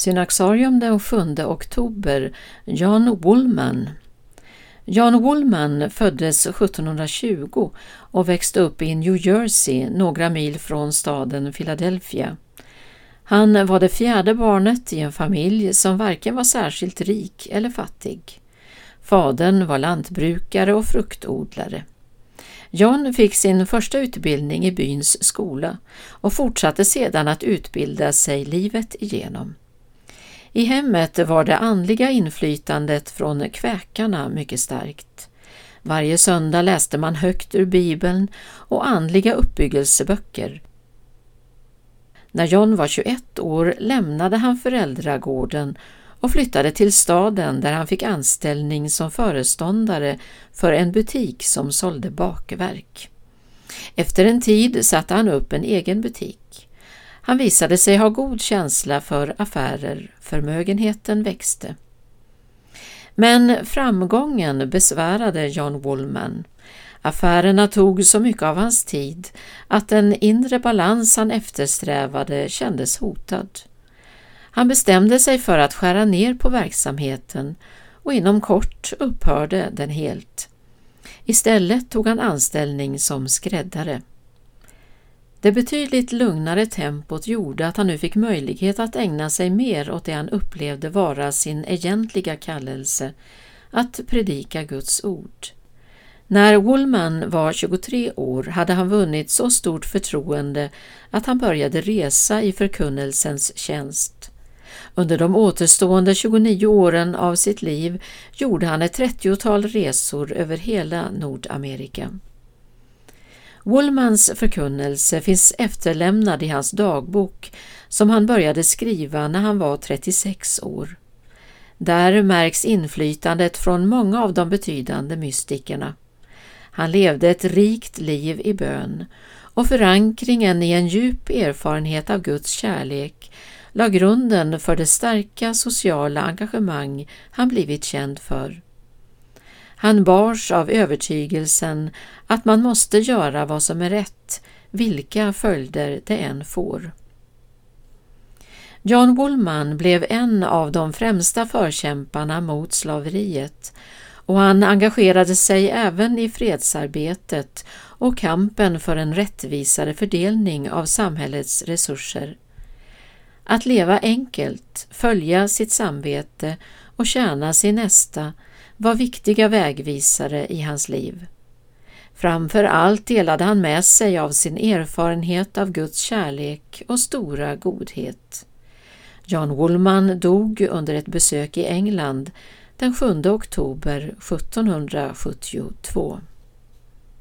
Synaxarium den 7 oktober John Woolman John Woolman föddes 1720 och växte upp i New Jersey, några mil från staden Philadelphia. Han var det fjärde barnet i en familj som varken var särskilt rik eller fattig. Fadern var lantbrukare och fruktodlare. John fick sin första utbildning i byns skola och fortsatte sedan att utbilda sig livet igenom. I hemmet var det andliga inflytandet från kväkarna mycket starkt. Varje söndag läste man högt ur Bibeln och andliga uppbyggelseböcker. När John var 21 år lämnade han föräldragården och flyttade till staden där han fick anställning som föreståndare för en butik som sålde bakverk. Efter en tid satte han upp en egen butik. Han visade sig ha god känsla för affärer, förmögenheten växte. Men framgången besvärade John Woolman. Affärerna tog så mycket av hans tid att den inre balans han eftersträvade kändes hotad. Han bestämde sig för att skära ner på verksamheten och inom kort upphörde den helt. Istället tog han anställning som skräddare. Det betydligt lugnare tempot gjorde att han nu fick möjlighet att ägna sig mer åt det han upplevde vara sin egentliga kallelse, att predika Guds ord. När Woolman var 23 år hade han vunnit så stort förtroende att han började resa i förkunnelsens tjänst. Under de återstående 29 åren av sitt liv gjorde han ett 30-tal resor över hela Nordamerika. Woolmans förkunnelse finns efterlämnad i hans dagbok som han började skriva när han var 36 år. Där märks inflytandet från många av de betydande mystikerna. Han levde ett rikt liv i bön och förankringen i en djup erfarenhet av Guds kärlek la grunden för det starka sociala engagemang han blivit känd för. Han bars av övertygelsen att man måste göra vad som är rätt, vilka följder det än får. John Woolman blev en av de främsta förkämparna mot slaveriet och han engagerade sig även i fredsarbetet och kampen för en rättvisare fördelning av samhällets resurser. Att leva enkelt, följa sitt samvete och tjäna sin nästa var viktiga vägvisare i hans liv. Framför allt delade han med sig av sin erfarenhet av Guds kärlek och stora godhet. John Woolman dog under ett besök i England den 7 oktober 1772.